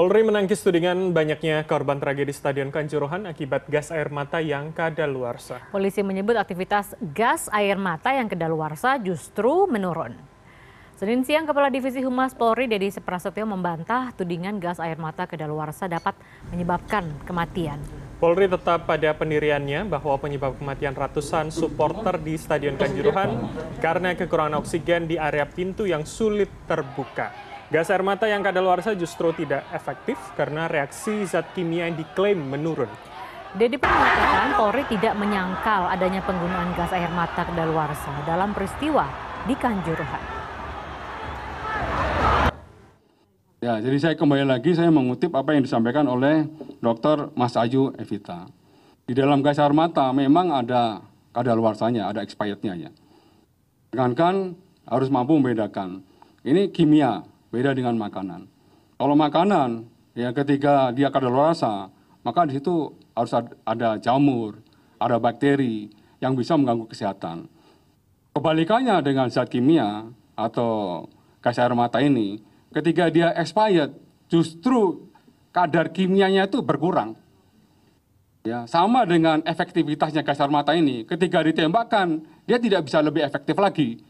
Polri menangkis tudingan banyaknya korban tragedi Stadion Kanjuruhan akibat gas air mata yang kadaluarsa. Polisi menyebut aktivitas gas air mata yang kadaluarsa justru menurun. Senin siang, Kepala Divisi Humas Polri Dedi Prasetyo membantah tudingan gas air mata kadaluarsa dapat menyebabkan kematian. Polri tetap pada pendiriannya bahwa penyebab kematian ratusan supporter di Stadion Kanjuruhan karena kekurangan oksigen di area pintu yang sulit terbuka. Gas air mata yang kadaluarsa justru tidak efektif karena reaksi zat kimia yang diklaim menurun. Dedi pun mengatakan Polri tidak menyangkal adanya penggunaan gas air mata kadaluarsa dalam peristiwa di Kanjuruhan. Ya, jadi saya kembali lagi saya mengutip apa yang disampaikan oleh Dr. Mas Ayu Evita. Di dalam gas air mata memang ada kadaluarsanya, ada expirednya ya. Dengan harus mampu membedakan. Ini kimia, beda dengan makanan. Kalau makanan, ya ketika dia kadaluarsa, maka di situ harus ada jamur, ada bakteri yang bisa mengganggu kesehatan. Kebalikannya dengan zat kimia atau gas air mata ini, ketika dia expired, justru kadar kimianya itu berkurang. Ya, sama dengan efektivitasnya gas air mata ini, ketika ditembakkan, dia tidak bisa lebih efektif lagi